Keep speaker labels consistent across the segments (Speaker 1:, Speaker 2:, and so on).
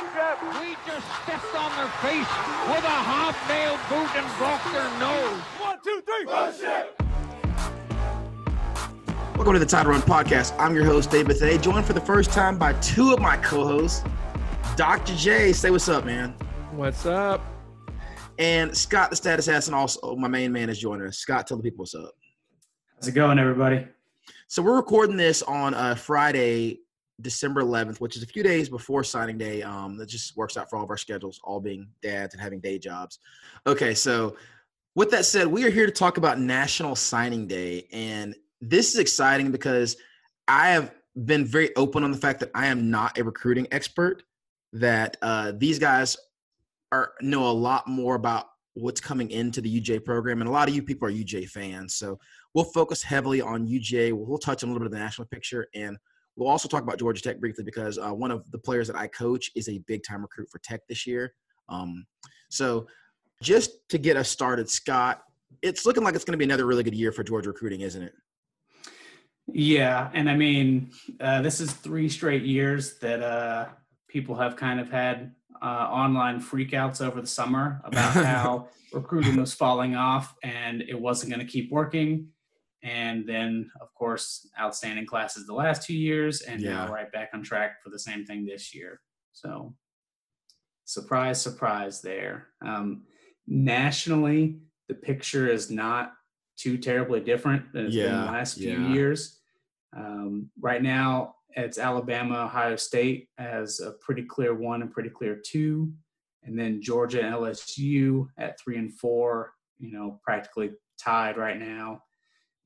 Speaker 1: One.
Speaker 2: We just stepped on their face with a hobnail boot and broke their nose.
Speaker 1: One, two, three.
Speaker 3: Welcome to the Title Run Podcast. I'm your host, Dave Bethay, joined for the first time by two of my co-hosts, Dr. J. Say what's up, man.
Speaker 4: What's up?
Speaker 3: And Scott, the status assassin, also my main man is joining us. Scott, tell the people what's up.
Speaker 5: How's it going, everybody?
Speaker 3: So we're recording this on a Friday, December 11th, which is a few days before signing day. Um, that just works out for all of our schedules, all being dads and having day jobs. Okay, so with that said, we are here to talk about National Signing Day, and this is exciting because I have been very open on the fact that I am not a recruiting expert. That uh, these guys are know a lot more about what's coming into the UJ program, and a lot of you people are UJ fans. So we'll focus heavily on UJ. We'll, we'll touch on a little bit of the national picture, and we'll also talk about Georgia Tech briefly because uh, one of the players that I coach is a big time recruit for Tech this year. Um, so just to get us started, Scott, it's looking like it's going to be another really good year for Georgia recruiting, isn't it?
Speaker 5: Yeah, and I mean, uh, this is three straight years that uh, people have kind of had uh, online freakouts over the summer about how recruiting was falling off and it wasn't going to keep working. And then, of course, outstanding classes the last two years, and
Speaker 3: Yeah.
Speaker 5: now right back on track for the same thing this year. So, surprise, surprise there. Um, nationally, the picture is not too terribly different than it's been the last few
Speaker 3: yeah.
Speaker 5: years. Um, right now, it's Alabama, Ohio State as a pretty clear one and pretty clear two, and then Georgia and LSU at three and four. You know, practically tied right now.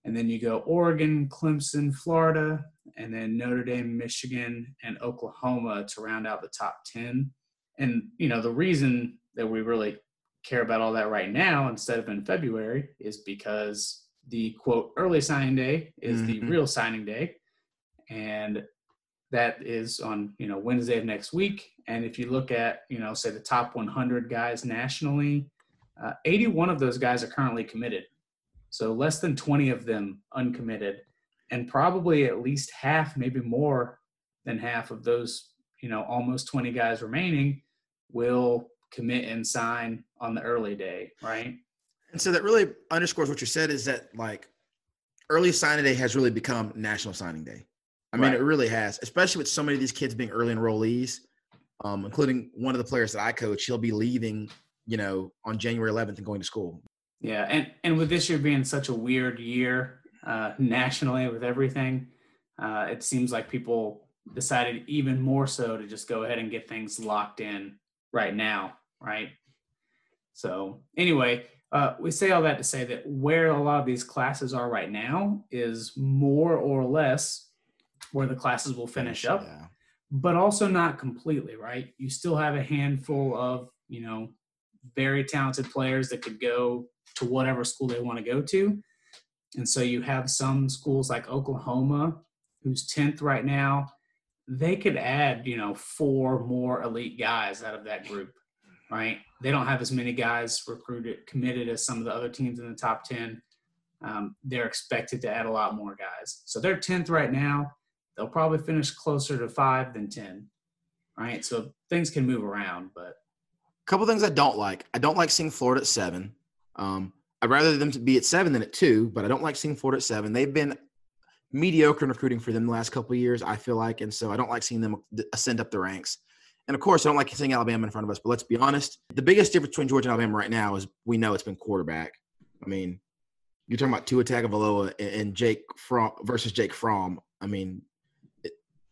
Speaker 5: And then you go Oregon, Clemson, Florida, and then Notre Dame, Michigan, and Oklahoma to round out the top 10. And, you know, the reason that we really care about all that right now instead of in February is because the quote early signing day is the
Speaker 3: Mhm.
Speaker 5: real signing day. And that is on, you know, Wednesday of next week. And if you look at, you know, say the top 100 guys nationally, uh, 81 of those guys are currently committed. So less than 20 of them uncommitted, and probably at least half, maybe more than half of those, you know, almost 20 guys remaining will commit and sign on the early day, right?
Speaker 3: And so that really underscores what you said is that like early signing day has really become national signing day. I mean,
Speaker 5: Right.
Speaker 3: it really has, especially with so many of these kids being early enrollees, um, including one of the players that I coach. He'll be leaving, you know, on January 11th and going to school.
Speaker 5: Yeah, and and with this year being such a weird year uh, nationally with everything, uh, it seems like people decided even more so to just go ahead and get things locked in right now, right? So anyway, uh, we say all that to say that where a lot of these classes are right now is more or less where the classes will finish up
Speaker 3: Yeah.
Speaker 5: but also not completely, right? You still have a handful of, you know, very talented players that could go to whatever school they want to go to. And so you have some schools like Oklahoma, who's 10th right now, they could add, you know, four more elite guys out of that group, right? They don't have as many guys recruited, committed as some of the other teams in the top 10. Um, they're expected to add a lot more guys. So they're 10th right now they'll probably finish closer to five than 10 right so things can move around but A
Speaker 3: couple things I don't like. I don't like seeing Florida at seven. Um, I'd rather them to be at seven than at two, but I don't like seeing Florida at seven. They've been mediocre in recruiting for them the last couple years, I feel like, and so I don't like seeing them ascend up the ranks. And of course, I don't like seeing Alabama in front of us. But let's be honest, the biggest difference between Georgia and Alabama right now is we know it's been quarterback. I mean, you're talking about Tua Tagovailoa and- Jake Fromm versus Jake Fromm. I mean,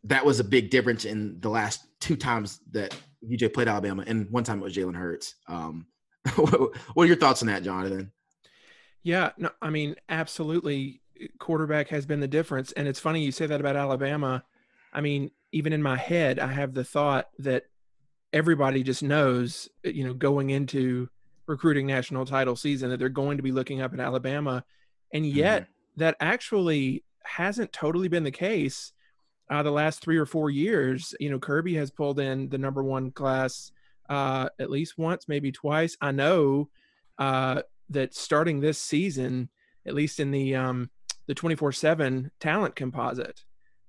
Speaker 3: that was a big difference in the last two times that UJ played Alabama, and one time it was Jalen Hurts. Um, what are your thoughts on that, Jonathan?
Speaker 4: Yeah, no, I mean, absolutely. Eh, quarterback has been the difference. And it's funny you say that about Alabama. I mean, even in my head, I have the thought that everybody just knows, eh, you know, going into recruiting national title season that they're going to be looking up at Alabama. And mm-hmm. yet, that actually hasn't totally been the case uh, the last three or four years. You know, Kirby has pulled in the number one class uh, at least once, maybe twice. I know uh, that starting this season, at least in the um, the twenty four seven talent composite,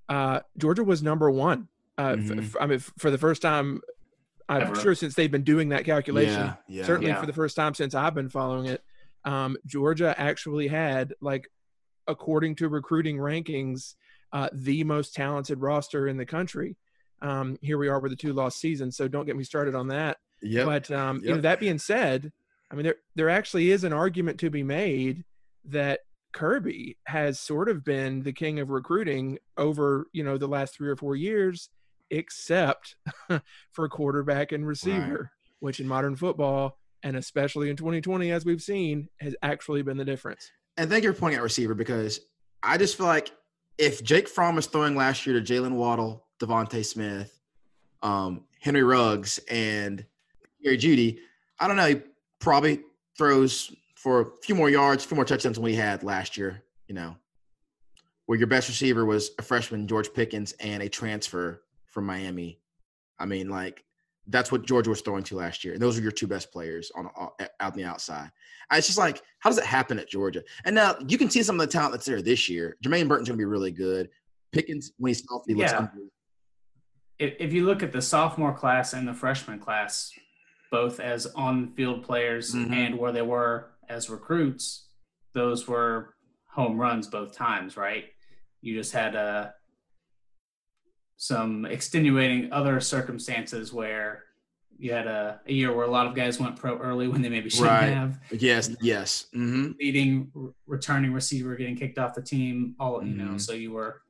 Speaker 4: uh, Georgia was number one. Uh, f-
Speaker 3: Mhm.
Speaker 4: f- I mean, f- for the first time, I'm
Speaker 5: Ever.
Speaker 4: sure since they've been doing that calculation,
Speaker 3: Yeah, yeah.
Speaker 4: certainly
Speaker 5: Yeah.
Speaker 4: for the first time since I've been following it, um, Georgia actually had like, according to recruiting rankings, uh, the most talented roster in the country. Um, here we are with the two lost seasons, so don't get me started on that.
Speaker 3: Yeah.
Speaker 4: But um, you know, that being said, I mean there there actually is an argument to be made that Kirby has sort of been the king of recruiting over you know the last three or four years, except for quarterback and receiver, which in modern football and especially in 2020, as we've seen, has actually been the difference.
Speaker 3: And thank you for pointing out receiver because I just feel like if Jake Fromm was throwing last year to Jaylen Waddle, DeVonta Smith, um, Henry Ruggs, and Jerry Jeudy, I don't know. He probably throws for a few more yards, a few more touchdowns than we had last year. You know, where your best receiver was a freshman, George Pickens, and a transfer from Miami. I mean, like that's what Georgia was throwing to last year. And those are your two best players on out on the outside. It's just like, how does it happen at Georgia? And now you can see some of the talent that's there this year. Jermaine Burton's going to be really good. Pickens, when he's healthy, looks
Speaker 5: Yeah.
Speaker 3: unbelievable.
Speaker 5: If, if you look at the sophomore class and the freshman class, both as on-field players
Speaker 3: Mhm.
Speaker 5: and where they were as recruits, those were home runs both times, right? You just had uh, some extenuating other circumstances where you had a, a year where a lot of guys went pro early when they maybe shouldn't
Speaker 3: Right.
Speaker 5: have.
Speaker 3: Yes, yes. hmm
Speaker 5: Leading returning receiver getting kicked off the team, all you know.
Speaker 3: Mhm.
Speaker 5: So you were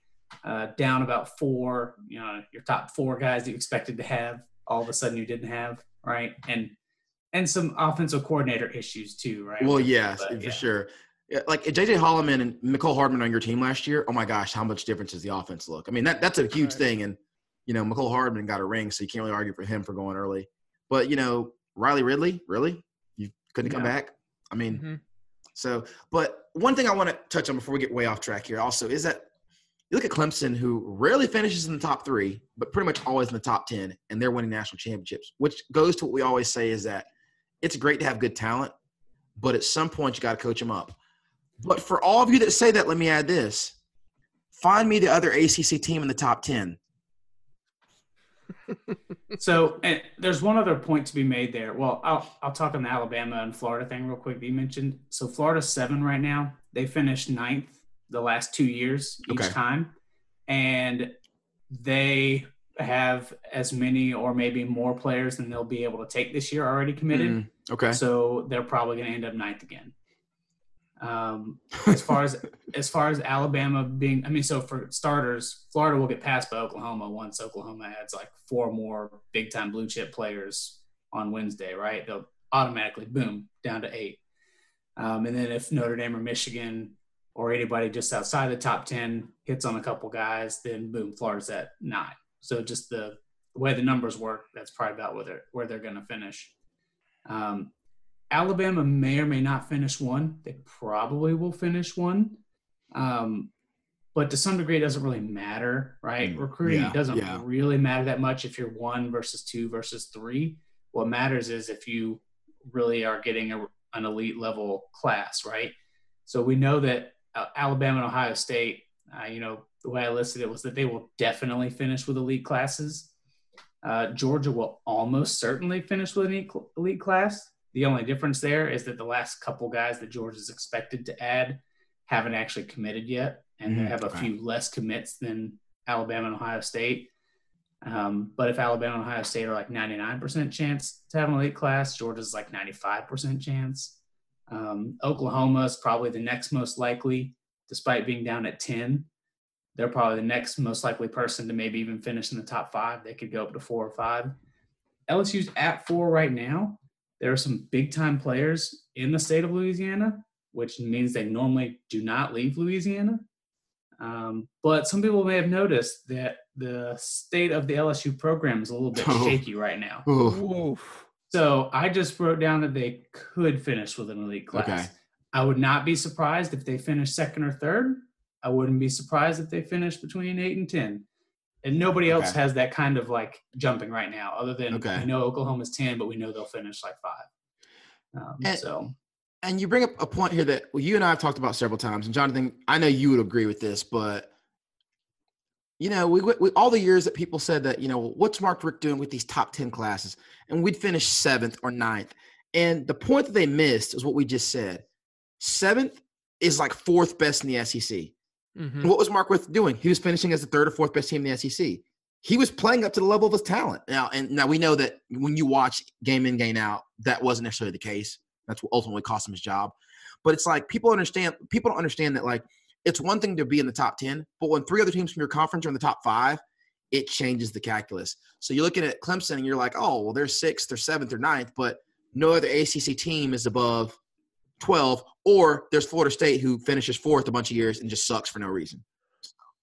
Speaker 5: uh, down about four. You know, your top four guys that you expected to have, all of a sudden you didn't have, right? And and some offensive coordinator issues too, right?
Speaker 3: Well, yes,
Speaker 5: But,
Speaker 3: for
Speaker 5: yeah.
Speaker 3: sure. Like JJ Holloman and Mecole Hardman on your team last year, oh my gosh, how much difference does the offense look? I mean, that that's a huge
Speaker 4: Right.
Speaker 3: thing. And you know, Mecole Hardman got a ring, so you can't really argue for him for going early. But you know, Riley Ridley, really, you couldn't come
Speaker 5: No.
Speaker 3: back. I mean,
Speaker 4: Mhm.
Speaker 3: So, but one thing I want to touch on before we get way off track here also is that you look at Clemson, who rarely finishes in the top three, but pretty much always in the top 10, and they're winning national championships, which goes to what we always say is that it's great to have good talent, but at some point you got to coach them up. But for all of you that say that, let me add this find me the other ACC team in the top 10.
Speaker 5: So, there's one other point to be made there. Well, I'll I'll talk on the Alabama and Florida thing real quick you mentioned. So, Florida's seven right now. They finished ninth the last two years each
Speaker 3: Okay.
Speaker 5: time, and they have as many or maybe more players than they'll be able to take this year already committed.
Speaker 3: Mm, okay.
Speaker 5: So they're probably going to end up ninth again. Um, as far as as far as Alabama being, I mean, so for starters, Florida will get passed by Oklahoma once Oklahoma adds like four more big time blue chip players on Wednesday, right? They'll automatically boom down to eight. Um, and then if Notre Dame or Michigan or anybody just outside the top ten hits on a couple guys, then boom, Florida's at nine. So just the, the way the numbers work, that's probably about where they're where they're going to finish. Um, Alabama may or may not finish one. They probably will finish one. Um, but to some degree, it doesn't really matter, right?
Speaker 3: Mm,
Speaker 5: Recruiting
Speaker 3: yeah,
Speaker 5: doesn't
Speaker 3: yeah.
Speaker 5: really matter that much if you're one versus two versus three. What matters is if you really are getting a, an elite level class, right? So we know that Alabama and Ohio State, uh, you know, the way I listed it was that they will definitely finish with elite classes. Uh, Georgia will almost certainly finish with an elite- class. The only difference there is that the last couple guys that Georgia's expected to add haven't actually committed yet, and they
Speaker 3: Mhm,
Speaker 5: have a
Speaker 3: okay.
Speaker 5: few less commits than Alabama and Ohio State. Um, but if Alabama and Ohio State are like 99% chance to have an elite class, Georgia's like 95% chance. Um, Oklahoma is probably the next most likely, despite being down at 10. They're probably the next most likely person to maybe even finish in the top five. They could go up to four or five. LSU's at four right now. There are some big time players in the state of Louisiana, which means they normally do not leave Louisiana. Um, but some people may have noticed that the state of the LSU program is a little bit
Speaker 3: Oh.
Speaker 5: shaky right now.
Speaker 3: Ooh.
Speaker 4: Oof.
Speaker 5: So I just wrote down that they could finish with an elite class.
Speaker 3: Okay.
Speaker 5: I would not be surprised if they finish second or third. I wouldn't be surprised if they finish between eight and ten. And nobody else
Speaker 3: Okay.
Speaker 5: has that kind of like jumping right now, other than
Speaker 3: Okay.
Speaker 5: we know Oklahoma's ten, but we know they'll finish like five. Um,
Speaker 3: And-
Speaker 5: so
Speaker 3: And you bring up a point here that well, you and I have talked about several times, and Jonathan, I know you would agree with this, but you know, we, we all the years that people said that, you know, what's Mark Richt doing with these top 10 classes? And we'd finish seventh or ninth. And the point that they missed is what we just said. Seventh is like fourth best in the SEC.
Speaker 4: Mhm.
Speaker 3: What was Mark Richt doing? He was finishing as the third or fourth best team in the SEC. He was playing up to the level of his talent. Now, and now we know that when you watch game in, game out, that wasn't necessarily the case. That's what ultimately cost him his job. But it's like people understand. People don't understand that like it's one thing to be in the top ten, but when three other teams from your conference are in the top five, it changes the calculus. So you're looking at Clemson and you're like, oh, well, they're sixth or seventh or ninth, but no other ACC team is above 12. Or there's Florida State who finishes fourth a bunch of years and just sucks for no reason.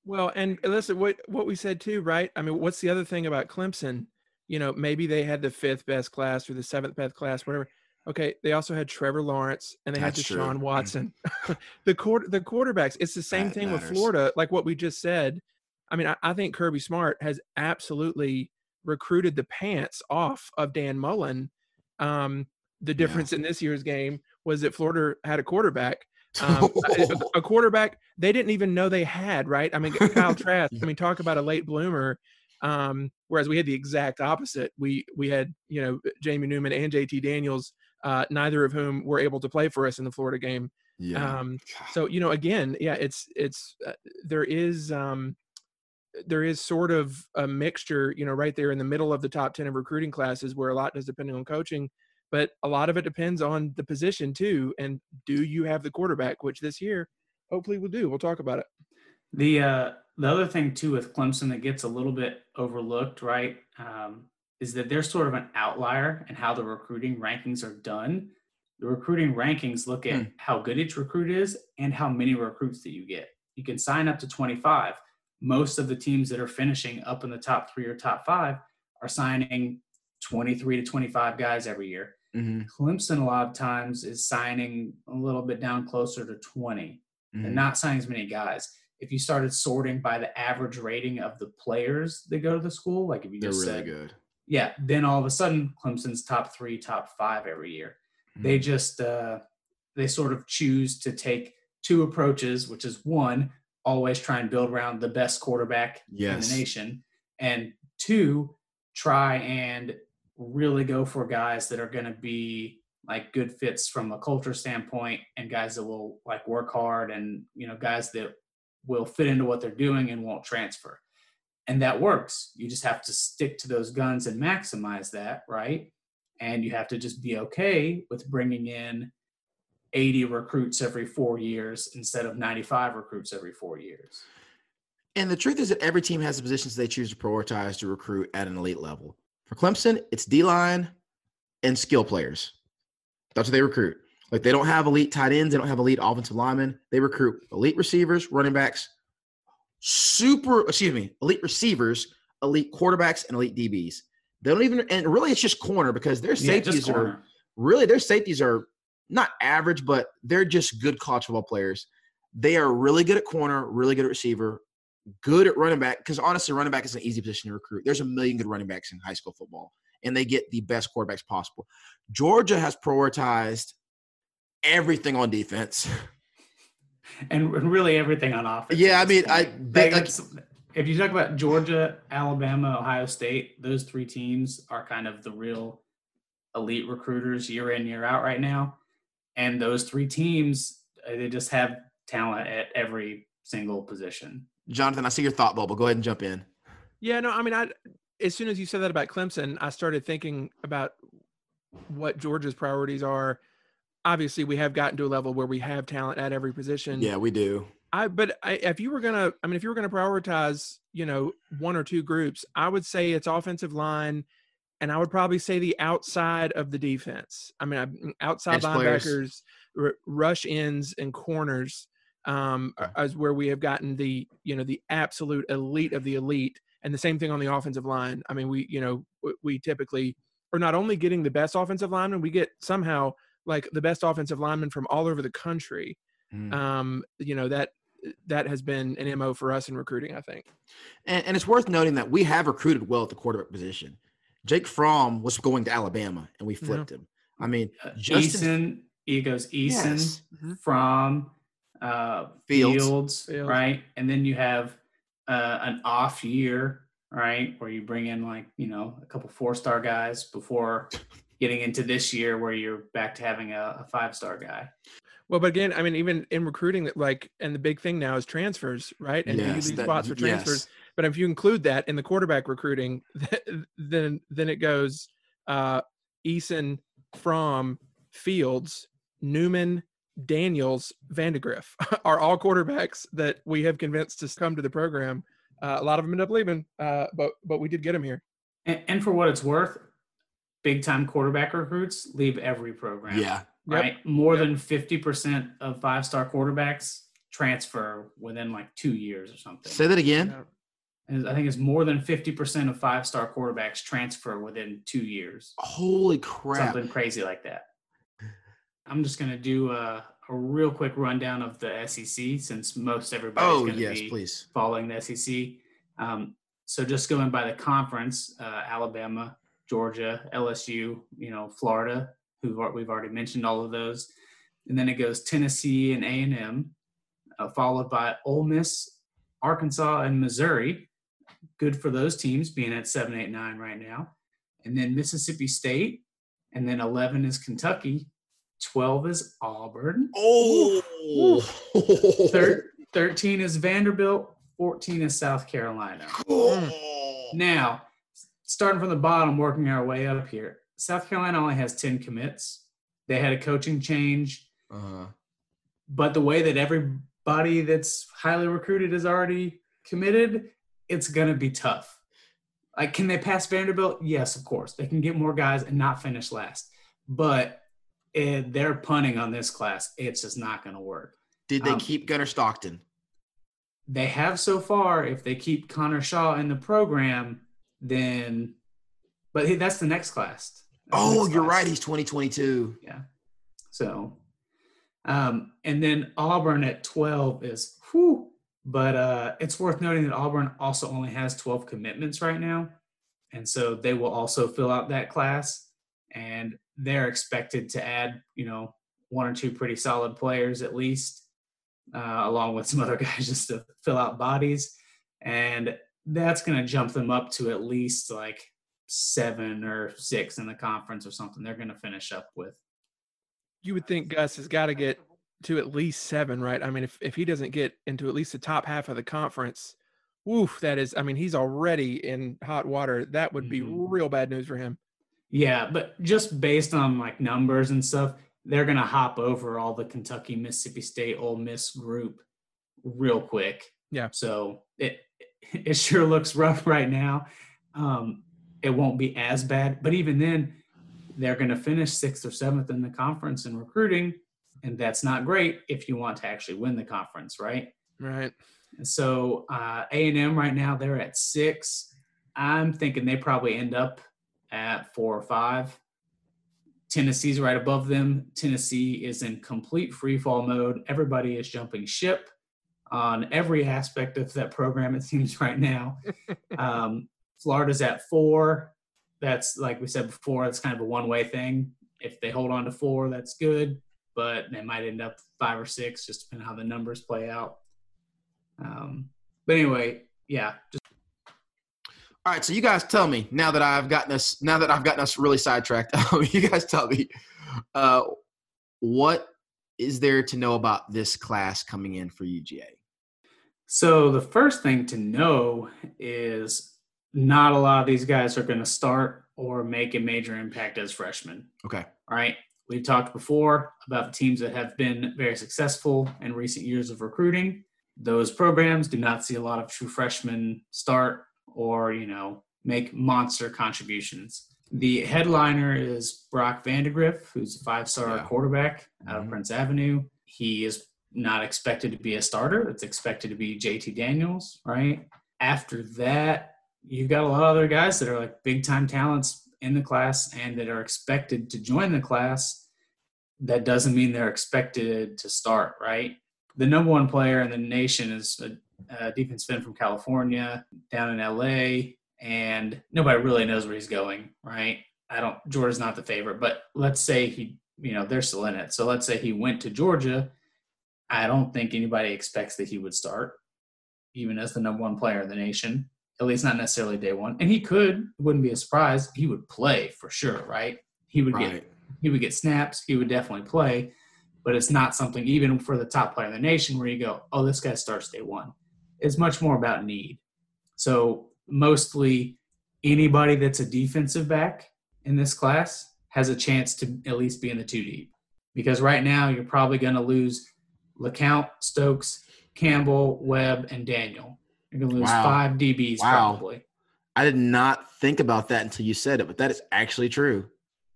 Speaker 4: Well, and listen, what what we said too, right? I mean, what's the other thing about Clemson? You know, maybe they had the fifth best class or the seventh best class, whatever. Okay, they also had Trevor Lawrence and they
Speaker 3: That's
Speaker 4: had
Speaker 3: true.
Speaker 4: Deshaun Watson. the quarter the quarterbacks, it's the same
Speaker 3: That
Speaker 4: thing with. Florida, like what we just said. I mean, I, I think Kirby Smart has absolutely recruited the pants off of Dan Mullen. Um, the difference in this year's game was that Florida had a quarterback um, a, a quarterback they didn't even know they had right i mean kyle trask i mean talk about a late bloomer um, whereas we had the exact opposite we we had you know jamie newman and jt daniels uh, neither of whom were able to play for us in the florida game.
Speaker 3: Yeah.
Speaker 4: um, so you know again yeah it's it's uh, there is um there is sort of a mixture you know right there in the middle of the top 10 of recruiting classes where a lot does depending on coaching but a lot of it depends on the position too and do you have the quarterback which this year hopefully we'll do. We'll talk about it.
Speaker 5: The uh, the other thing too with Clemson that gets a little bit overlooked, right, um, is that they're sort of an outlier in how the recruiting rankings are done. The recruiting rankings look at
Speaker 3: Hmm.
Speaker 5: how good each recruit is and how many recruits that you get. You can sign up to 25. Most of the teams that are finishing up in the top three or top five are signing 23 to 25 guys every year.
Speaker 3: Mhm,
Speaker 5: Clemson, a lot of times, is signing a little bit down closer to 20
Speaker 3: mhm.
Speaker 5: and not signing as many guys. If you started sorting by the average rating of the players that go to the school, like if you
Speaker 3: They're
Speaker 5: just
Speaker 3: really
Speaker 5: said,
Speaker 3: good.
Speaker 5: Yeah, then all of a sudden Clemson's top three, top five every year.
Speaker 3: Mm-hmm.
Speaker 5: They just uh, they sort of choose to take two approaches, which is one, always try and build around the best quarterback in the nation, and two, try and really go for guys that are going to be like good fits from a culture standpoint and guys that will like work hard and you know guys that will fit into what they're doing and won't transfer and that works you just have to stick to those guns and maximize that right and you have to just be okay with bringing in 80 recruits every four years instead of 95 recruits every four years
Speaker 3: And the truth is that every team has the positions they choose to prioritize to recruit at an elite level. For Clemson, it's D line and skill players. That's what they recruit. Like they don't have elite tight ends, they don't have elite offensive linemen. They recruit elite receivers, running backs, super, excuse me, elite receivers, elite quarterbacks, and elite DBs. They don't even, and really it's just corner because their
Speaker 5: Yeah,
Speaker 3: safeties are really their safeties are not average, but they're just good college football players. They are really good at corner, really good at receiver, good at running back. Because honestly, running back is an easy position to recruit. There's a million good running backs in high school football, and they get the best quarterbacks possible. Georgia has prioritized everything on defense.
Speaker 5: and and really everything on offense.
Speaker 3: Yeah, I mean, I-
Speaker 5: point.
Speaker 3: they-
Speaker 5: Like,
Speaker 3: like-
Speaker 5: if you talk about Georgia, Alabama, Ohio State, those three teams are kind of the real elite recruiters year in year out right now, and those three teams uh, they just have talent at every single position.
Speaker 3: Jonathan, I see your thought bubble. Go ahead and jump in.
Speaker 4: Yeah, no, I mean, I as soon as you said that about Clemson, I started thinking about what Georgia's priorities are. Obviously, we have gotten to a level where we have talent at every position.
Speaker 3: Yeah, we do.
Speaker 4: I but I, if you were gonna, I mean, if you were gonna prioritize, you know, one or two groups, I would say it's offensive line, and I would probably say the outside of the defense. I mean, outside
Speaker 3: Edge
Speaker 4: linebackers, r- rush ends, and corners um,
Speaker 3: Okay.
Speaker 4: as where we have gotten the you know the absolute elite of the elite, and the same thing on the offensive line. I mean, we you know we typically are not only getting the best offensive lineman, we get somehow like the best offensive lineman from all over the country
Speaker 3: Mm.
Speaker 4: um, you know that that has been an mo for us in recruiting. I think.
Speaker 3: And, and it's worth noting that we have recruited well at the quarterback position. Jake Fromm was going to Alabama, and we flipped him. I mean,
Speaker 5: Uh,
Speaker 3: Justin-
Speaker 5: Eason, it goes Eason
Speaker 3: Yes.
Speaker 4: Mhm.
Speaker 5: from uh,
Speaker 3: Fields.
Speaker 5: Fields,
Speaker 4: Fields.
Speaker 5: right? And then you have uh, an off year, right, where you bring in like you know a couple four star guys before getting into this year where you're back to having a, a five star guy.
Speaker 4: Well, but again, I mean, even in recruiting, like, and the big thing now is transfers, right? And you
Speaker 3: Yes,
Speaker 4: leave
Speaker 3: that-
Speaker 4: spots for transfers.
Speaker 3: yes.
Speaker 4: But if you include that in the quarterback recruiting, then then it goes uh, Eason, Fromm, Fields, Newman, Daniels, Vandagriff are all quarterbacks that we have convinced to come to the program. Uh, a lot of them end up leaving, uh, but but we did get them here.
Speaker 5: And, and for what it's worth, big time quarterback recruits leave every program.
Speaker 3: Yeah.
Speaker 4: Yep.
Speaker 5: right? More than 50% of five star quarterbacks transfer within like two years or something.
Speaker 3: Say that again.
Speaker 5: And I think it's more than 50% of five star quarterbacks transfer within two years.
Speaker 3: Holy crap.
Speaker 5: Something crazy like that. I'm just going to do a, a real quick rundown of the SEC since most everybody's
Speaker 3: Oh,
Speaker 5: going to
Speaker 3: yes,
Speaker 5: be
Speaker 3: please.
Speaker 5: following the SEC. Um, so just going by the conference, uh, Alabama, Georgia, LSU, you know, Florida, who we've already mentioned all of those, and then it goes Tennessee and A and M, uh, followed by Ole Miss, Arkansas, and Missouri. Good for those teams being at seven, eight, nine right now, and then Mississippi State, and then eleven is Kentucky, twelve is Auburn,
Speaker 3: Oh.
Speaker 5: Thir- 13 is Vanderbilt, 14 is South Carolina.
Speaker 3: Oh.
Speaker 5: Now, starting from the bottom, working our way up here, South Carolina only has 10 commits. They had a coaching change,
Speaker 3: Uh-huh.
Speaker 5: but the way that everybody that's highly recruited is already committed, it's going to be tough. Like, can they pass Vanderbilt? Yes, of course. They can get more guys and not finish last. But eh, they're punting on this class. It's just not going to work.
Speaker 3: Did they
Speaker 5: Um,
Speaker 3: keep Gunnar Stockton?
Speaker 5: they have so far. If they keep Connor Shaw in the program, then, but he, that's the next class. That's
Speaker 3: Oh,
Speaker 5: next
Speaker 3: you're
Speaker 5: class.
Speaker 3: right. He's 2022.
Speaker 5: Yeah. So, um, and then Auburn at 12 is whew. But uh, it's worth noting that Auburn also only has 12 commitments right now. And so they will also fill out that class. And they're expected to add, you know, one or two pretty solid players at least, uh, along with some other guys just to fill out bodies. And that's going to jump them up to at least like seven or six in the conference or something. They're going to finish up with.
Speaker 4: You would think Gus has got to get to at least seven, right? I mean, if, if he doesn't get into at least the top half of the conference, woof, that is, I mean, he's already in hot water. That would be
Speaker 5: Mhm.
Speaker 4: real bad news for him.
Speaker 5: Yeah, but just based on like numbers and stuff, they're gonna hop over all the Kentucky, Mississippi State, Ole Miss group real quick.
Speaker 4: Yeah.
Speaker 5: So it it sure looks rough right now. Um, it won't be as bad, but even then, they're gonna finish sixth or seventh in the conference in recruiting, and that's not great if you want to actually win the conference, right?
Speaker 4: Right.
Speaker 5: And so uh, A&M right now they're at six. I'm thinking they probably end up at four or five. Tennessee's right above them. Tennessee is in complete free fall mode. Everybody is jumping ship on every aspect of that program. It seems right now. um, Florida's at four. That's like we said before. It's kind of a one-way thing. If they hold on to four, that's good. But they might end up five or six, just depending how the numbers play out. Um, but anyway, yeah, just
Speaker 3: All right, so you guys tell me now that I've gotten us now that I've gotten us really sidetracked. you guys tell me uh, what is there to know about this class coming in for UGA?
Speaker 5: So the first thing to know is not a lot of these guys are going to start or make a major impact as freshmen.
Speaker 3: Okay.
Speaker 5: All right. We've talked before about the teams that have been very successful in recent years of recruiting. Those programs do not see a lot of true freshmen start or, you know, make monster contributions. The headliner is Brock Vandagriff, who's a five star
Speaker 3: Yeah.
Speaker 5: quarterback out of
Speaker 3: Mhm.
Speaker 5: Prince Avenue. He is not expected to be a starter. It's expected to be JT Daniels, right? After that, you've got a lot of other guys that are like big time talents in the class and that are expected to join the class. That doesn't mean they're expected to start, right? The number one player in the nation is a, a defense fan from California down in LA, and nobody really knows where he's going, right? I don't, Georgia's not the favorite, but let's say he, you know, they're still in it. So let's say he went to Georgia. I don't think anybody expects that he would start. even as the number one player in the nation, at least not necessarily day one. And he could, it wouldn't be a surprise. He would play for sure, right? He would
Speaker 3: Right.
Speaker 5: get he would get snaps, he would definitely play, but it's not something even for the top player in the nation where you go, oh, this guy starts day one. It's much more about need. So mostly anybody that's a defensive back in this class has a chance to at least be in the two deep. Because right now you're probably going to lose LeCounte, Stokes, Campbell, Webb, and Daniel. You're going to lose
Speaker 3: Wow.
Speaker 5: five DBs
Speaker 3: Wow.
Speaker 5: probably.
Speaker 3: I did not think about that until you said it, but that is actually true.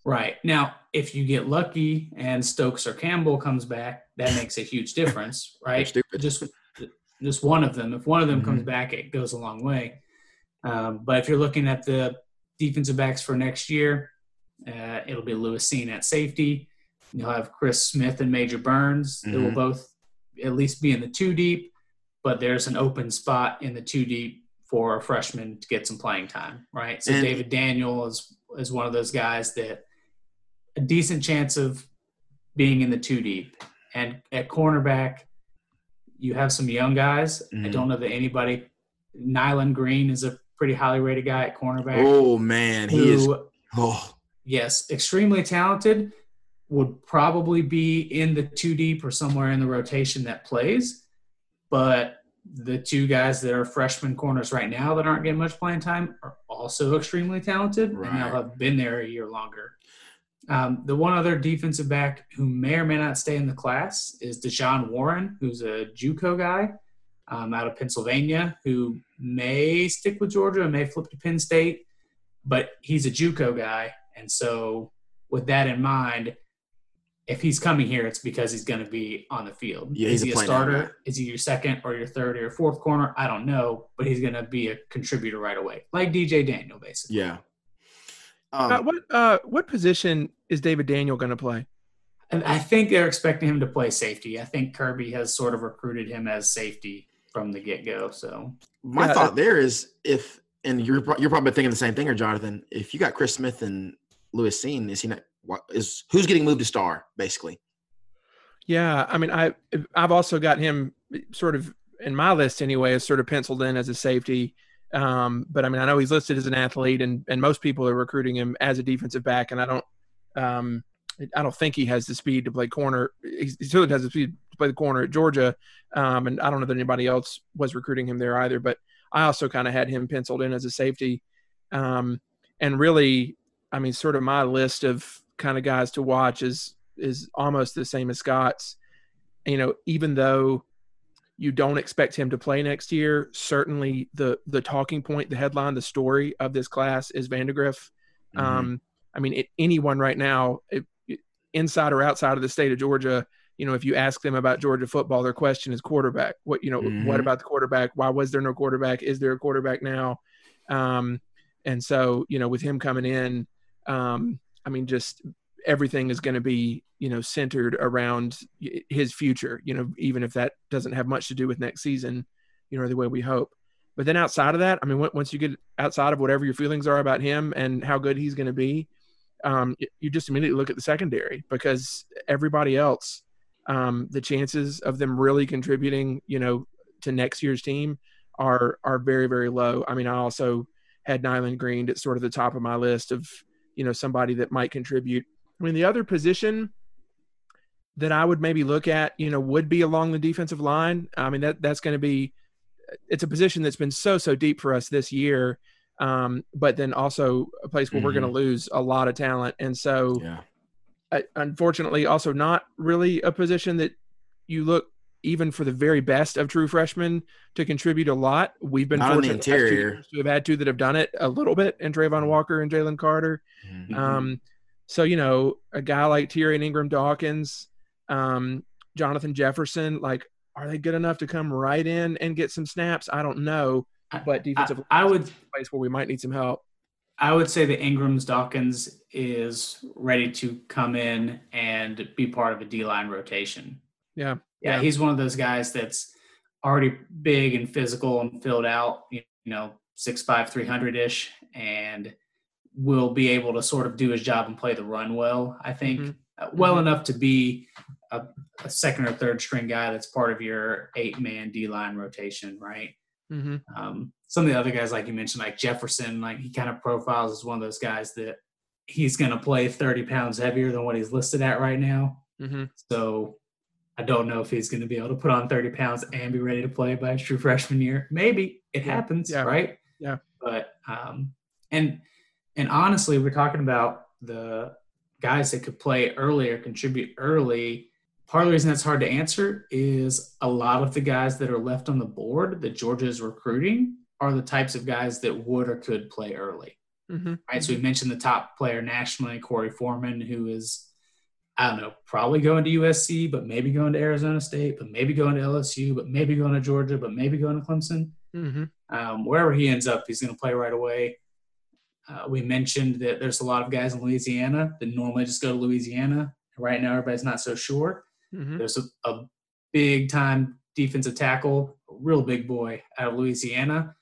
Speaker 5: Right. Now, if you get lucky and Stokes or Campbell comes back, that makes a huge difference, right? Just just one of them. If one of them comes
Speaker 3: Mhm.
Speaker 5: back, it goes a long way. Um, but if you're looking at the defensive backs for next year, uh, it'll be Lewis Cine at safety. You'll have Chris Smith and Major Burns. They will both at least be in the two deep, but there's an open spot in the two deep for a freshman to get some playing time, right? So
Speaker 3: And-
Speaker 5: David Daniel is is one of those guys that a decent chance of being in the two deep. And at cornerback, you have some young guys. I
Speaker 3: Mhm.
Speaker 5: don't know that anybody. Nyland Green is a pretty highly rated guy at cornerback.
Speaker 3: Oh man, he is. Oh,
Speaker 5: yes, extremely talented. Would probably be in the two deep or somewhere in the rotation that plays, but the two guys that are freshman corners right now that aren't getting much playing time are also extremely talented, and
Speaker 3: Right.
Speaker 5: they'll have been there a year longer. Um, the one other defensive back who may or may not stay in the class is Deshaun Warren, who's a JUCO guy um, out of Pennsylvania, who may stick with Georgia and may flip to Penn State, but he's a JUCO guy, and so with that in mind, if he's coming here, it's because he's going to be on the field.
Speaker 3: Yeah,
Speaker 5: is
Speaker 3: he's a
Speaker 5: he a
Speaker 3: playing
Speaker 5: starter?
Speaker 3: guy.
Speaker 5: Is he your second or your third or your fourth corner? I don't know, but he's going to be a contributor right away, like DJ Daniel, basically.
Speaker 3: yeah. Um,
Speaker 4: Uh, what uh, what position is David Daniel going to play?
Speaker 5: And I think they're expecting him to play safety. I think Kirby has sort of recruited him as safety from the get go. So
Speaker 3: my
Speaker 4: Yeah,
Speaker 3: thought there is if, and you're you're probably thinking the same thing, or Jonathan. If you got Chris Smith and Lewis Cine, is he not? What is who's getting moved to star basically?
Speaker 4: Yeah, I mean, I I've also got him sort of in my list anyway, is sort of penciled in as a safety. Um, but I mean, I know he's listed as an athlete, and and most people are recruiting him as a defensive back, and I don't, um, I don't think he has the speed to play corner. He he certainly has the speed to play the corner at Georgia, um, and I don't know that anybody else was recruiting him there either. But I also kind of had him penciled in as a safety, um, and really, I mean, sort of my list of kind of guys to watch is is almost the same as Scott's. You know, even though you don't expect him to play next year, certainly the the talking point, the headline, the story of this class is Vandagriff.
Speaker 3: Mhm.
Speaker 4: Um, I mean, it, anyone right now, it, it- inside or outside of the state of Georgia, you know, if you ask them about Georgia football, their question is quarterback. What you know, what
Speaker 3: Mhm.
Speaker 4: about the quarterback? Why was there no quarterback? Is there a quarterback now? Um, and so, you know, with him coming in, um, I mean, just everything is going to be, you know, centered around his future. You know, even if that doesn't have much to do with next season, you know, the way we hope. But then outside of that, I mean, once you get outside of whatever your feelings are about him and how good he's going to be, um, you just immediately look at the secondary because everybody else, um, the chances of them really contributing, you know, to next year's team are are very very low. I mean, I also had Nyland Green at sort of the top of my list of you know somebody that might contribute. I mean, the other position that I would maybe look at, you know, would be along the defensive line. I mean, that that's going to be it's a position that's been so so deep for us this year, um, but then also a place where we're going to lose a lot of talent, and so
Speaker 3: Yeah.
Speaker 4: uh, unfortunately, also not really a position that you look even for the very best of true freshmen to contribute a lot. We've been
Speaker 3: Not the
Speaker 4: fortunate the
Speaker 3: interior.
Speaker 4: years to have had two that have done it a little bit, and Travon Walker and Jalen Carter.
Speaker 3: Mhm.
Speaker 5: Mhm.
Speaker 4: Um, so you know, a guy like Tyrion Ingram Dawkins, um, Jonathan Jefferson, like, are they good enough to come right in and get some snaps? I don't know, but defensive
Speaker 5: I, I
Speaker 4: line
Speaker 5: would
Speaker 4: place where we might need some help.
Speaker 5: I would say that Ingram's Dawkins is ready to come in and be part of a D line rotation.
Speaker 4: Yeah,
Speaker 5: Yeah, he's one of those guys that's already big and physical and filled out, you know, 6'5, 300 ish, and will be able to sort of do his job and play the run well, I think.
Speaker 4: Mhm.
Speaker 5: Uh, well
Speaker 4: Mhm.
Speaker 5: enough to be a, a second or third string guy that's part of your eight man D line rotation, right?
Speaker 4: hmm
Speaker 5: Um, some of the other guys, like you mentioned, like Jefferson, like he kind of profiles as one of those guys that he's going to play 30 pounds heavier than what he's listed at right now.
Speaker 4: hmm
Speaker 5: So I don't know if he's going to be able to put on 30 pounds and be ready to play by his true freshman year. Maybe it
Speaker 4: Yeah,
Speaker 5: happens,
Speaker 4: yeah,
Speaker 5: right?
Speaker 4: yeah.
Speaker 5: But um, and and honestly, we're talking about the guys that could play early or contribute early. Part of the reason that's hard to answer is a lot of the guys that are left on the board that Georgia is recruiting are the types of guys that would or could play early
Speaker 4: hmm
Speaker 5: right? So we mentioned the top player nationally, Korey Foreman, who is, I don't know, probably going to USC, but maybe going to Arizona State, but maybe going to LSU, but maybe going to Georgia, but maybe going to Clemson.
Speaker 4: hmm
Speaker 5: Um, wherever he ends up, he's going to play right away. Uh, we mentioned that there's a lot of guys in Louisiana that normally just go to Louisiana. Right now, everybody's not so sure.
Speaker 4: hmm
Speaker 5: There's a, a big time defensive tackle, a real big boy out of Louisiana,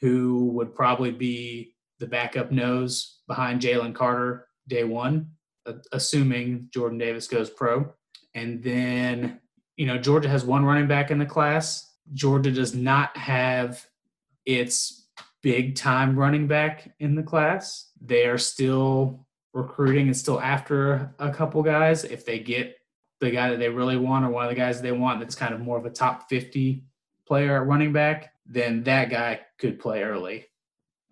Speaker 5: who would probably be the backup nose behind Jalen Carter day one, assuming Jordan Davis goes pro. And then, you know, Georgia has one running back in the class. Georgia does not have its big time running back in the class. They are still recruiting and still after a couple guys. If they get the guy that they really want or one of the guys they want that's kind of more of a top 50 player at running back, then that guy could play early.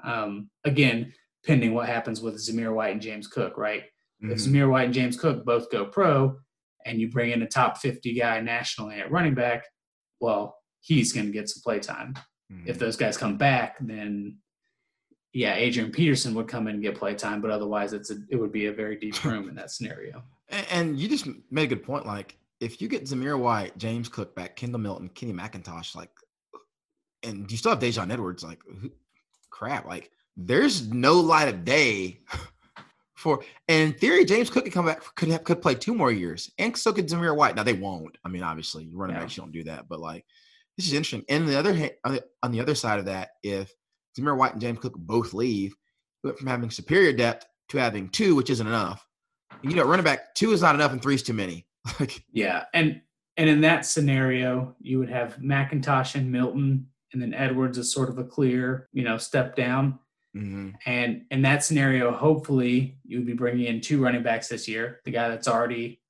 Speaker 5: Um, again, pending what happens with Zamir White and James Cook, right? If
Speaker 3: Mhm.
Speaker 5: Zamir White and James Cook both go pro and you bring in a top 50 guy nationally at running back, well, he's going to get some play time.
Speaker 3: Mhm.
Speaker 5: If those guys come back, then yeah, Adrian Peterson would come in and get play time, but otherwise it's a, it would be a very deep room in that scenario.
Speaker 3: And, and you just made a good point. Like, if you get Zamir White, James Cook back, Kendall Milton, Kenny McIntosh, like, and you still have Daijun Edwards, like, crap, like, there's no light of day for. And in theory, James Cook could come back, could have could play two more years, and so could Zamir White. Now they won't. I mean, obviously, running
Speaker 5: Yeah.
Speaker 3: backs you don't do that, but like, this is interesting. And the other hand, uh, on the, other side of that, if Zamir White and James Cook both leave, we went from having superior depth to having two, which isn't enough. And, you know, running back two is not enough, and three is too many. Like,
Speaker 5: Yeah, and and in that scenario, you would have McIntosh and Milton, and then Edwards is sort of a clear, you know, step down.
Speaker 3: Mhm.
Speaker 5: And in that scenario, hopefully, you would be bringing in two running backs this year: the guy that's already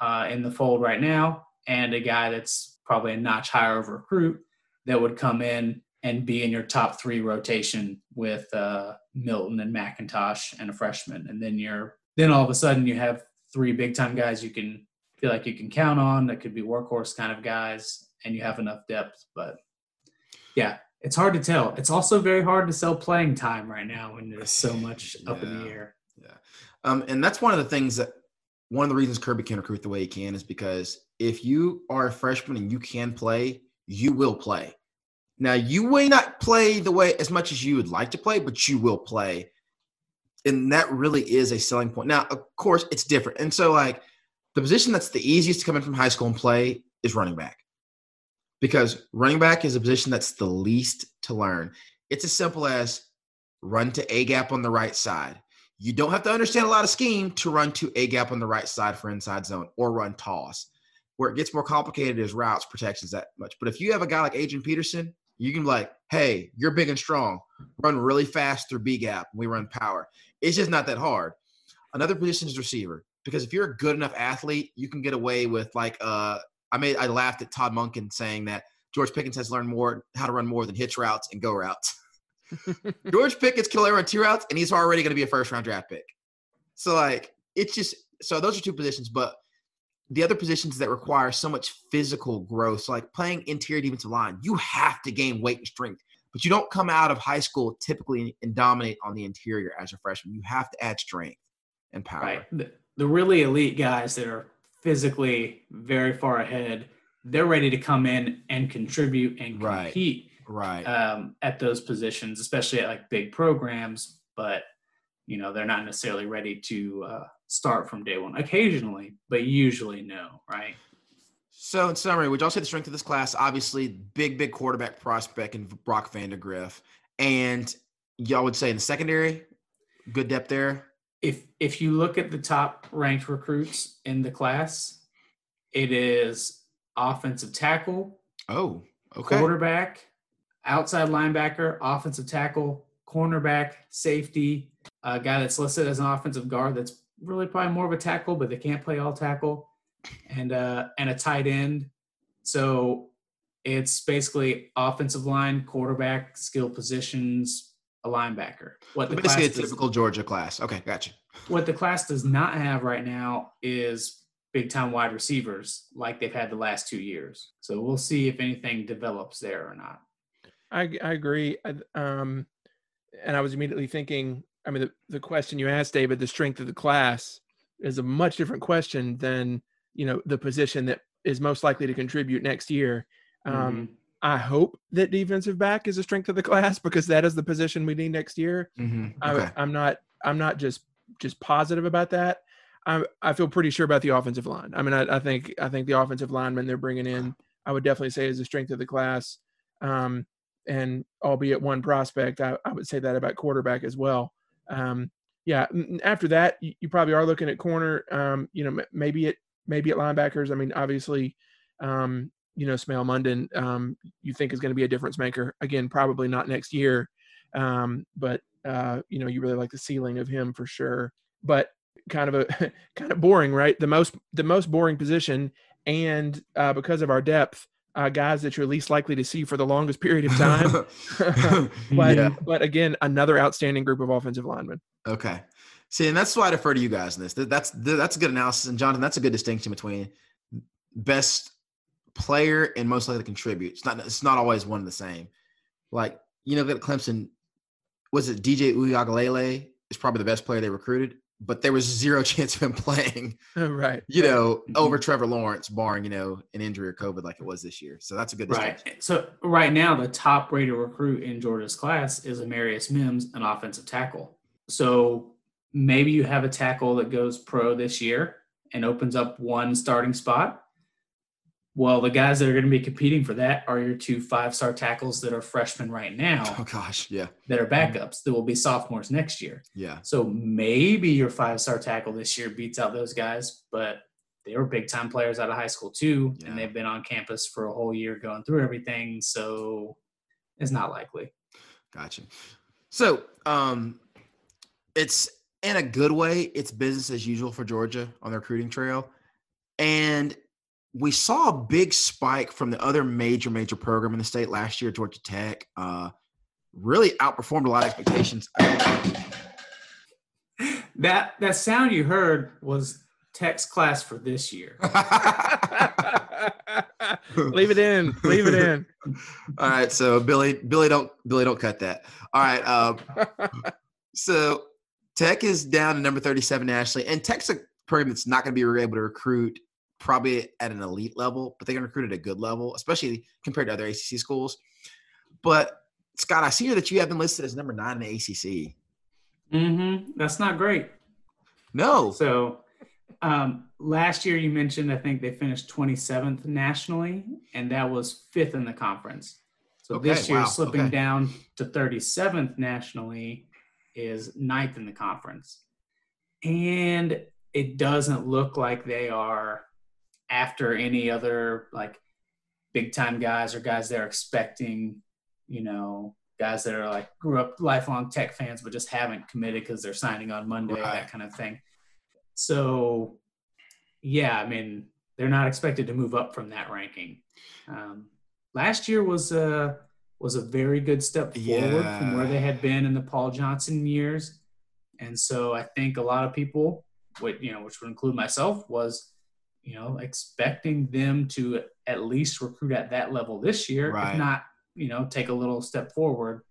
Speaker 5: uh, in the fold right now, and a guy that's probably a notch higher of recruit that would come in and be in your top three rotation with uh, Milton and McIntosh and a freshman, and then you're then all of a sudden you have three big time guys you can feel like you can count on that could be workhorse kind of guys, and you have enough depth. But yeah, it's hard to tell. It's also very hard to sell playing time right now when there's so much up in the
Speaker 3: Yeah.
Speaker 5: air.
Speaker 3: Um, and that's one of the things that one of the reasons Kirby can recruit the way he can is because if you are a freshman and you can play, you will play. Now you may not play the way as much as you would like to play, but you will play. And that really is a selling point. Now, of course, it's different. And so like the position that's the easiest to come in from high school and play is running back. Because running back is a position that's the least to learn. It's as simple as run to A gap on the right side. You don't have to understand a lot of scheme to run to A gap on the right side for inside zone or run toss. Where it gets more complicated is routes protections that much. But if you have a guy like Adrian Peterson, you can be like, hey, you're big and strong. Run really fast through B gap. We run power. It's just not that hard. Another position is receiver. Because if you're a good enough athlete, you can get away with like uh I made I laughed at Todd Monken saying that George Pickens has learned more how to run more than hitch routes and go routes. George Pickens can only run two routes, and he's already going to be a first round draft pick. So like it's just so those are two positions, but the other positions that require so much physical growth, so like playing interior defensive line, you have to gain weight and strength. But you don't come out of high school typically and dominate on the interior as a freshman. You have to add strength and power.
Speaker 5: Right. The, the really elite guys that are physically very far ahead, they're ready to come in and contribute and compete
Speaker 3: Right.
Speaker 5: um, at those positions, especially at like big programs. But you know, they're not necessarily ready to uh, start from day one. Occasionally, but usually no. Right.
Speaker 3: So, in summary, would y'all say the strength of this class? Obviously, big, big quarterback prospect in Brock Vandagriff, and y'all would say in the secondary, good depth there.
Speaker 5: If if you look at the top ranked recruits in the class, it is offensive tackle,
Speaker 3: Oh, okay.
Speaker 5: quarterback, outside linebacker, offensive tackle, cornerback, safety, a guy that's listed as an offensive guard that's really probably more of a tackle, but they can't play all tackle, and uh, and a tight end. So it's basically offensive line, quarterback, skill positions, a linebacker.
Speaker 3: What the basically a typical does, Georgia class. Okay, gotcha.
Speaker 5: What the class does not have right now is big time wide receivers like they've had the last two years. So we'll see if anything develops there or not.
Speaker 4: I, I agree. Um, and I was immediately thinking, I mean, the, the question you asked, David, the strength of the class is a much different question than, you know, the position that is most likely to contribute next year. Um, mm-hmm. I hope that defensive back is a strength of the class because that is the position we need next year. Mm-hmm. Okay. I, I'm not, I'm not just, just positive about that. I, I feel pretty sure about the offensive line. I mean, I, I think, I think the offensive lineman they're bringing in, I would definitely say is a strength of the class. Um, and albeit one prospect, I, I would say that about quarterback as well. Um, yeah, after that, you, you, probably are looking at corner. Um, you know, maybe it maybe at linebackers. I mean, obviously, um, you know, Smael Mondon, um, you think is going to be a difference maker. Again, probably not next year, um, but uh, you know, you really like the ceiling of him for sure. But kind of a kind of boring, right? The most the most boring position, and uh, because of our depth, uh, guys that you're least likely to see for the longest period of time. but yeah. but again, another outstanding group of offensive linemen.
Speaker 3: Okay. See, and that's why I defer to you guys in this. That's that's a good analysis, and Jonathan, that's a good distinction between best player and most likely to contribute. It's not it's not always one and the same. Like you know, at Clemson, was it DJ Uiagalelei is probably the best player they recruited but there was zero chance of him playing.
Speaker 4: right.
Speaker 3: You know, mm-hmm. over Trevor Lawrence, barring you know an injury or COVID like it was this year. So that's a good.
Speaker 5: Right. So right now, the top rated recruit in Georgia's class is Amarius Mims, an offensive tackle. So maybe you have a tackle that goes pro this year and opens up one starting spot well, the guys that are going to be competing for that are your two five star tackles that are freshmen right now.
Speaker 3: Oh, gosh. Yeah.
Speaker 5: That are backups that will be sophomores next year.
Speaker 3: Yeah.
Speaker 5: So maybe your five star tackle this year beats out those guys, but they were big time players out of high school too. Yeah. And they've been on campus for a whole year going through everything. So it's not likely.
Speaker 3: Gotcha. So um, it's in a good way, it's business as usual for Georgia on the recruiting trail. And we saw a big spike from the other major major program in the state last year georgia tech uh, really outperformed a lot of expectations.
Speaker 5: That that sound you heard was tech's class for this year.
Speaker 4: Leave it in leave it in.
Speaker 3: All right so billy billy don't billy don't cut that. All right uh, so tech is down to number 37 nationally and tech's a program that's not going to be able to recruit probably at an elite level, but they can recruit at a good level, especially compared to other ACC schools. But Scott, I see here that you have been listed as number nine in the ACC.
Speaker 5: Mm-hmm. That's not great.
Speaker 3: No.
Speaker 5: So um, last year you mentioned I think they finished 27th nationally, and that was fifth in the conference. So okay, this year wow. slipping okay. down to 37th nationally is ninth in the conference. And it doesn't look like they are after any other like big time guys or guys they're expecting, you know, guys that are like grew up lifelong tech fans but just haven't committed because they're signing on Monday, right. that kind of thing. So, yeah, I mean, they're not expected to move up from that ranking. Um, last year was a was a very good step forward yeah. from where they had been in the Paul Johnson years, and so I think a lot of people, would you know, which would include myself, was you know, expecting them to at least recruit at that level this year, right. if not, you know, take a little step forward.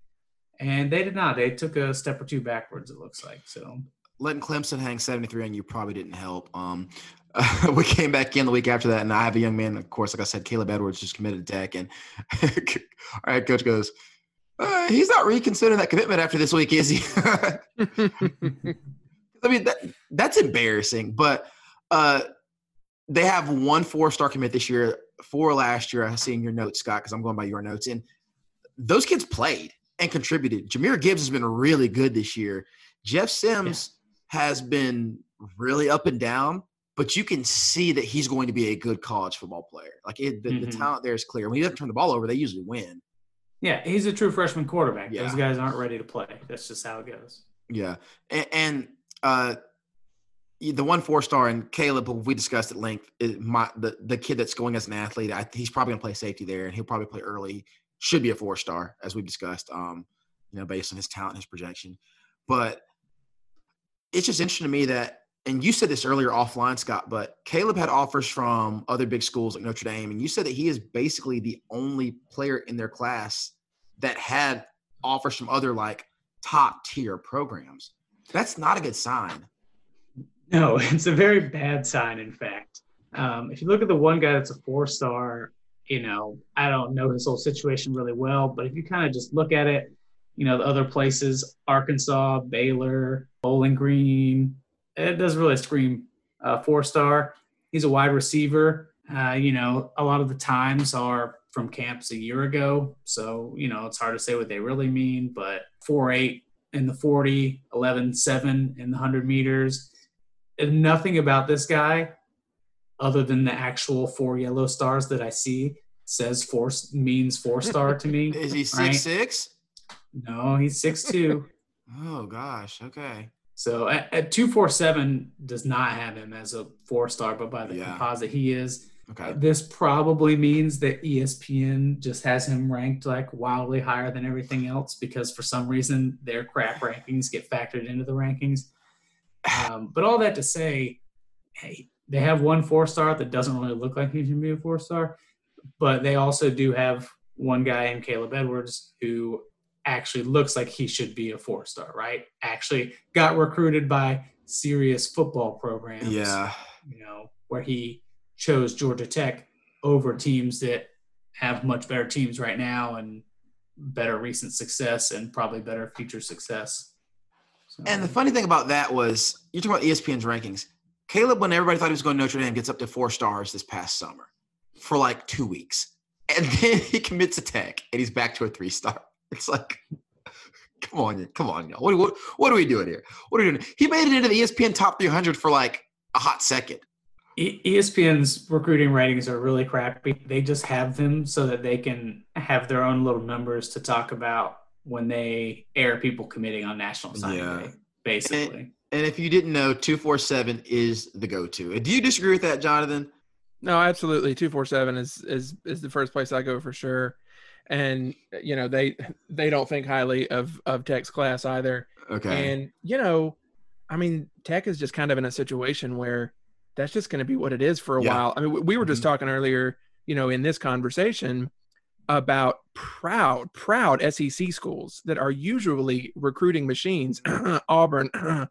Speaker 5: And they did not. They took a step or two backwards, it looks like. So
Speaker 3: letting Clemson hang 73 on you probably didn't help. Um, uh, we came back in the week after that, and I have a young man, of course, like I said, Caleb Edwards just committed to Tech. And all right, coach goes, uh, he's not reconsidering that commitment after this week, is he? I mean, that, that's embarrassing. But uh, they have one four star commit this year, four last year. I see in your notes, Scott, because I'm going by your notes. And those kids played and contributed. Jahmyr Gibbs has been really good this year. Jeff Sims yeah. has been really up and down, but you can see that he's going to be a good college football player. Like it, the, mm-hmm. the, talent there is clear. When he doesn't turn the ball over, they usually win.
Speaker 5: Yeah, he's a true freshman quarterback.
Speaker 3: Yeah.
Speaker 5: Those guys aren't ready to play. That's just how it goes.
Speaker 3: Yeah, and, and uh, the one four star and Caleb, we discussed at length, is my the the kid that's going as an athlete. I, he's probably gonna play safety there, and he'll probably play early. Should be a four star, as we've discussed. Um, you know, based on his talent, and his projection, but it's just interesting to me that. And you said this earlier offline, Scott, but Caleb had offers from other big schools like Notre Dame, and you said that he is basically the only player in their class that had offers from other like top tier programs. That's not a good sign.
Speaker 5: No, it's a very bad sign, in fact. Um, if you look at the one guy that's a four star, you know, I don't know his whole situation really well, but if you kind of just look at it, you know, the other places, Arkansas, Baylor, Bowling Green, it doesn't really scream uh, four star. He's a wide receiver. Uh, you know, a lot of the times are from camps a year ago. So, you know, it's hard to say what they really mean, but 4 8 in the 40, 11 7 in the 100 meters. Nothing about this guy, other than the actual four yellow stars that I see, says four means four star to me.
Speaker 3: Is he six
Speaker 5: right?
Speaker 3: six?
Speaker 5: No, he's six two.
Speaker 3: Oh gosh. Okay.
Speaker 5: So at, at two four seven does not have him as a four star, but by the
Speaker 3: Yeah.
Speaker 5: composite he is.
Speaker 3: Okay.
Speaker 5: This probably means that ESPN just has him ranked like wildly higher than everything else because for some reason their crap rankings get factored into the rankings. Um, but all that to say, hey, they have one four star that doesn't really look like he should be a four star, but they also do have one guy in Caleb Edwards who actually looks like he should be a four star, right? Actually got recruited by serious football programs
Speaker 3: Yeah.
Speaker 5: you know, where he chose Georgia Tech over teams that have much better teams right now and better recent success and probably better future success. So,
Speaker 3: And the funny thing about that was you're talking about ESPN's rankings. Caleb, when everybody thought he was going to Notre Dame, gets up to four stars this past summer for like two weeks. And then he commits to tech and he's back to a three star. It's like, come on, come on, y'all. What, what, what are we doing here? What are we doing? He made it into the ESPN top 300 for like a hot second.
Speaker 5: ESPN's recruiting ratings are really crappy. They just have them so that they can have their own little numbers to talk about when they air people committing on National Signing
Speaker 3: Yeah.
Speaker 5: Day, basically.
Speaker 3: And if you didn't know, 247 is the go to. Do you disagree with that, Jonathan?
Speaker 4: No, absolutely. Two four seven is is is the first place I go for sure. And you know they they don't think highly of of Tech's class either.
Speaker 3: Okay.
Speaker 4: And you know, I mean, Tech is just kind of in a situation where that's just going to be what it is for a
Speaker 3: Yeah.
Speaker 4: while. I mean, we- we were just
Speaker 3: Mhm.
Speaker 4: talking earlier, you know, in this conversation about proud, proud SEC schools that are usually recruiting machines, Auburn,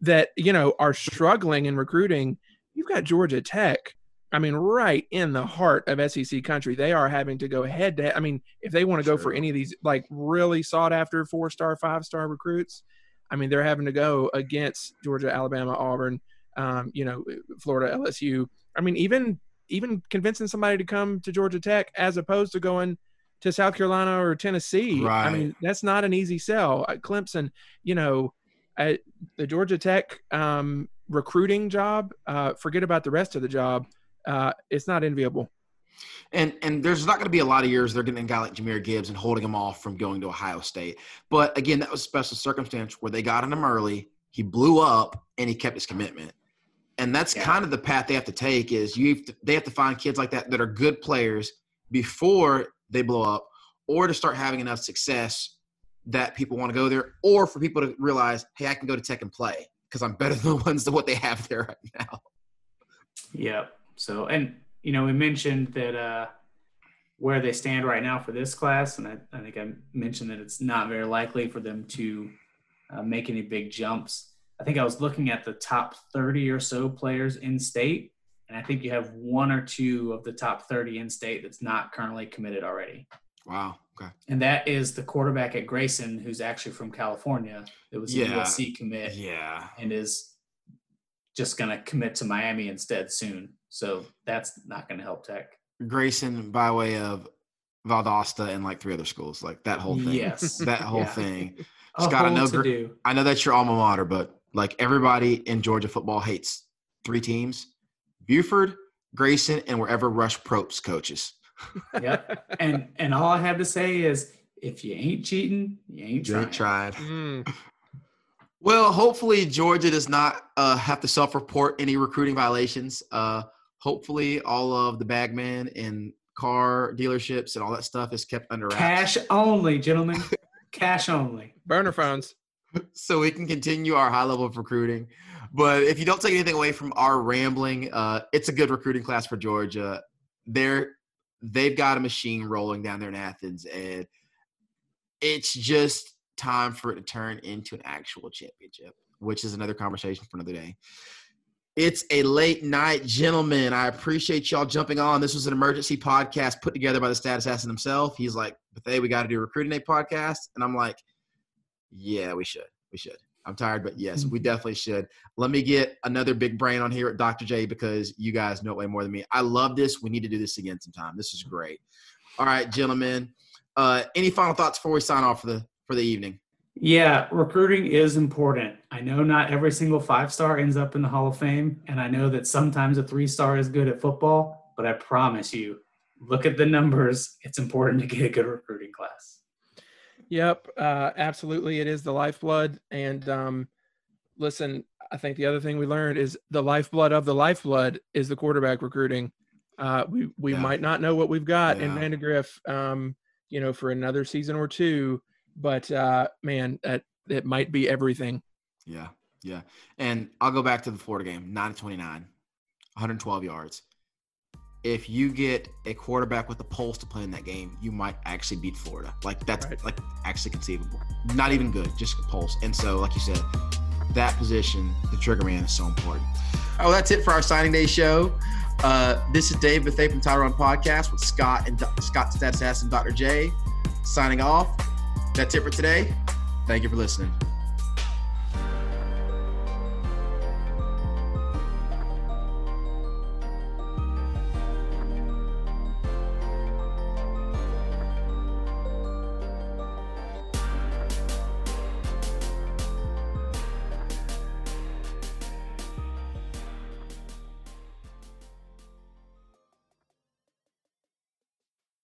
Speaker 4: that you know are struggling in recruiting. You've got Georgia Tech. I mean, right in the heart of SEC country, they are having to go head to. I mean, if they want to go for any of these like really sought after four star, five star recruits, I mean, they're having to go against Georgia, Alabama, Auburn, um, you know, Florida, LSU. I mean, even even convincing somebody to come to Georgia Tech as opposed to going to South Carolina or Tennessee. I mean, that's not an easy sell. Uh, Clemson, you know, uh, the Georgia Tech um, recruiting job. Uh, forget about the rest of the job. Uh, it's not enviable.
Speaker 3: And and there's not going to be a lot of years they're getting a guy like Jahmyr Gibbs and holding him off from going to Ohio State. But again, that was a special circumstance where they got him early. He blew up and he kept his commitment. And that's
Speaker 5: Yeah.
Speaker 3: kind of the path they have to take. Is you have to, they have to find kids like that that are good players before they blow up, or to start having enough success that people want to go there, or for people to realize, hey, I can go to Tech and play because I'm better than the ones that what they have there right now.
Speaker 5: Yep. So, and you know, we mentioned that uh, where they stand right now for this class, and I, I think I mentioned that it's not very likely for them to uh, make any big jumps. I think I was looking at the top 30 or so players in state, and I think you have one or two of the top 30 in state that's not currently committed already.
Speaker 3: Wow. Okay.
Speaker 5: And that is the quarterback at Grayson, who's actually from California. That was a
Speaker 3: Yeah.
Speaker 5: USC commit
Speaker 3: Yeah.
Speaker 5: and is just going to commit to Miami instead soon. So that's not going to help Tech.
Speaker 3: Grayson by way of Valdosta and like three other schools, like that whole thing.
Speaker 5: Yes.
Speaker 3: That whole
Speaker 5: Yeah.
Speaker 3: thing. Scott, I know
Speaker 5: to
Speaker 3: Gr-
Speaker 5: do.
Speaker 3: I know that's your alma mater, but like everybody in Georgia football hates three teams Buford, Grayson, and wherever Rush Propst coaches.
Speaker 5: Yep. And and all I have to say is if you ain't cheating, you ain't
Speaker 3: You
Speaker 5: trying.
Speaker 3: ain't tried.
Speaker 4: Mm,
Speaker 3: Well, hopefully Georgia does not uh, have to self-report any recruiting violations. Uh, hopefully, all of the bagmen and car dealerships and all that stuff is kept under wraps,
Speaker 5: Cash only, gentlemen. Cash only.
Speaker 4: burner phones.
Speaker 3: So we can continue our high level of recruiting. But if you don't take anything away from our rambling, uh, it's a good recruiting class for Georgia. They're they've got a machine rolling down there in Athens, and it's just time for it to turn into an actual championship, which is another conversation for another day. It's a late night, gentlemen. I appreciate y'all jumping on. This was an emergency podcast put together by the status assassin himself. He's like, but "Hey, we got to do a recruiting day podcast," and I'm like, "Yeah, we should. We should." I'm tired, but yes, we definitely should. Let me get another big brain on here at Dr. J because you guys know it way more than me. I love this. We need to do this again sometime. This is great. All right, gentlemen. Uh, any final thoughts before we sign off for the for the evening?
Speaker 5: Yeah, recruiting is important. I know not every single five star ends up in the Hall of Fame, and I know that sometimes a three star is good at football, but I promise you, look at the numbers. It's important to get a good recruiting class.
Speaker 4: Yep, uh, absolutely. It is the lifeblood. And um, listen, I think the other thing we learned is the lifeblood of the lifeblood is the quarterback recruiting. Uh, we we
Speaker 3: Yeah.
Speaker 4: might not know what we've got in
Speaker 3: Yeah.
Speaker 4: Vandagriff, um, you know, for another season or two, but uh, man, that it might be everything.
Speaker 3: Yeah, yeah. And I'll go back to the Florida game, 9 to 29, 112 yards. If you get a quarterback with a pulse to play in that game, you might actually beat Florida. Like that's
Speaker 4: Right.
Speaker 3: like actually conceivable. Not even good, just a pulse. And so, like you said, that position, the trigger man, is so important. Oh, that's it for our signing day show. Uh, this is Dave Bethay from Tyrone Podcast with Scott and Do- Scott Stat and Dr. J, signing off. That's it for today. Thank you for listening.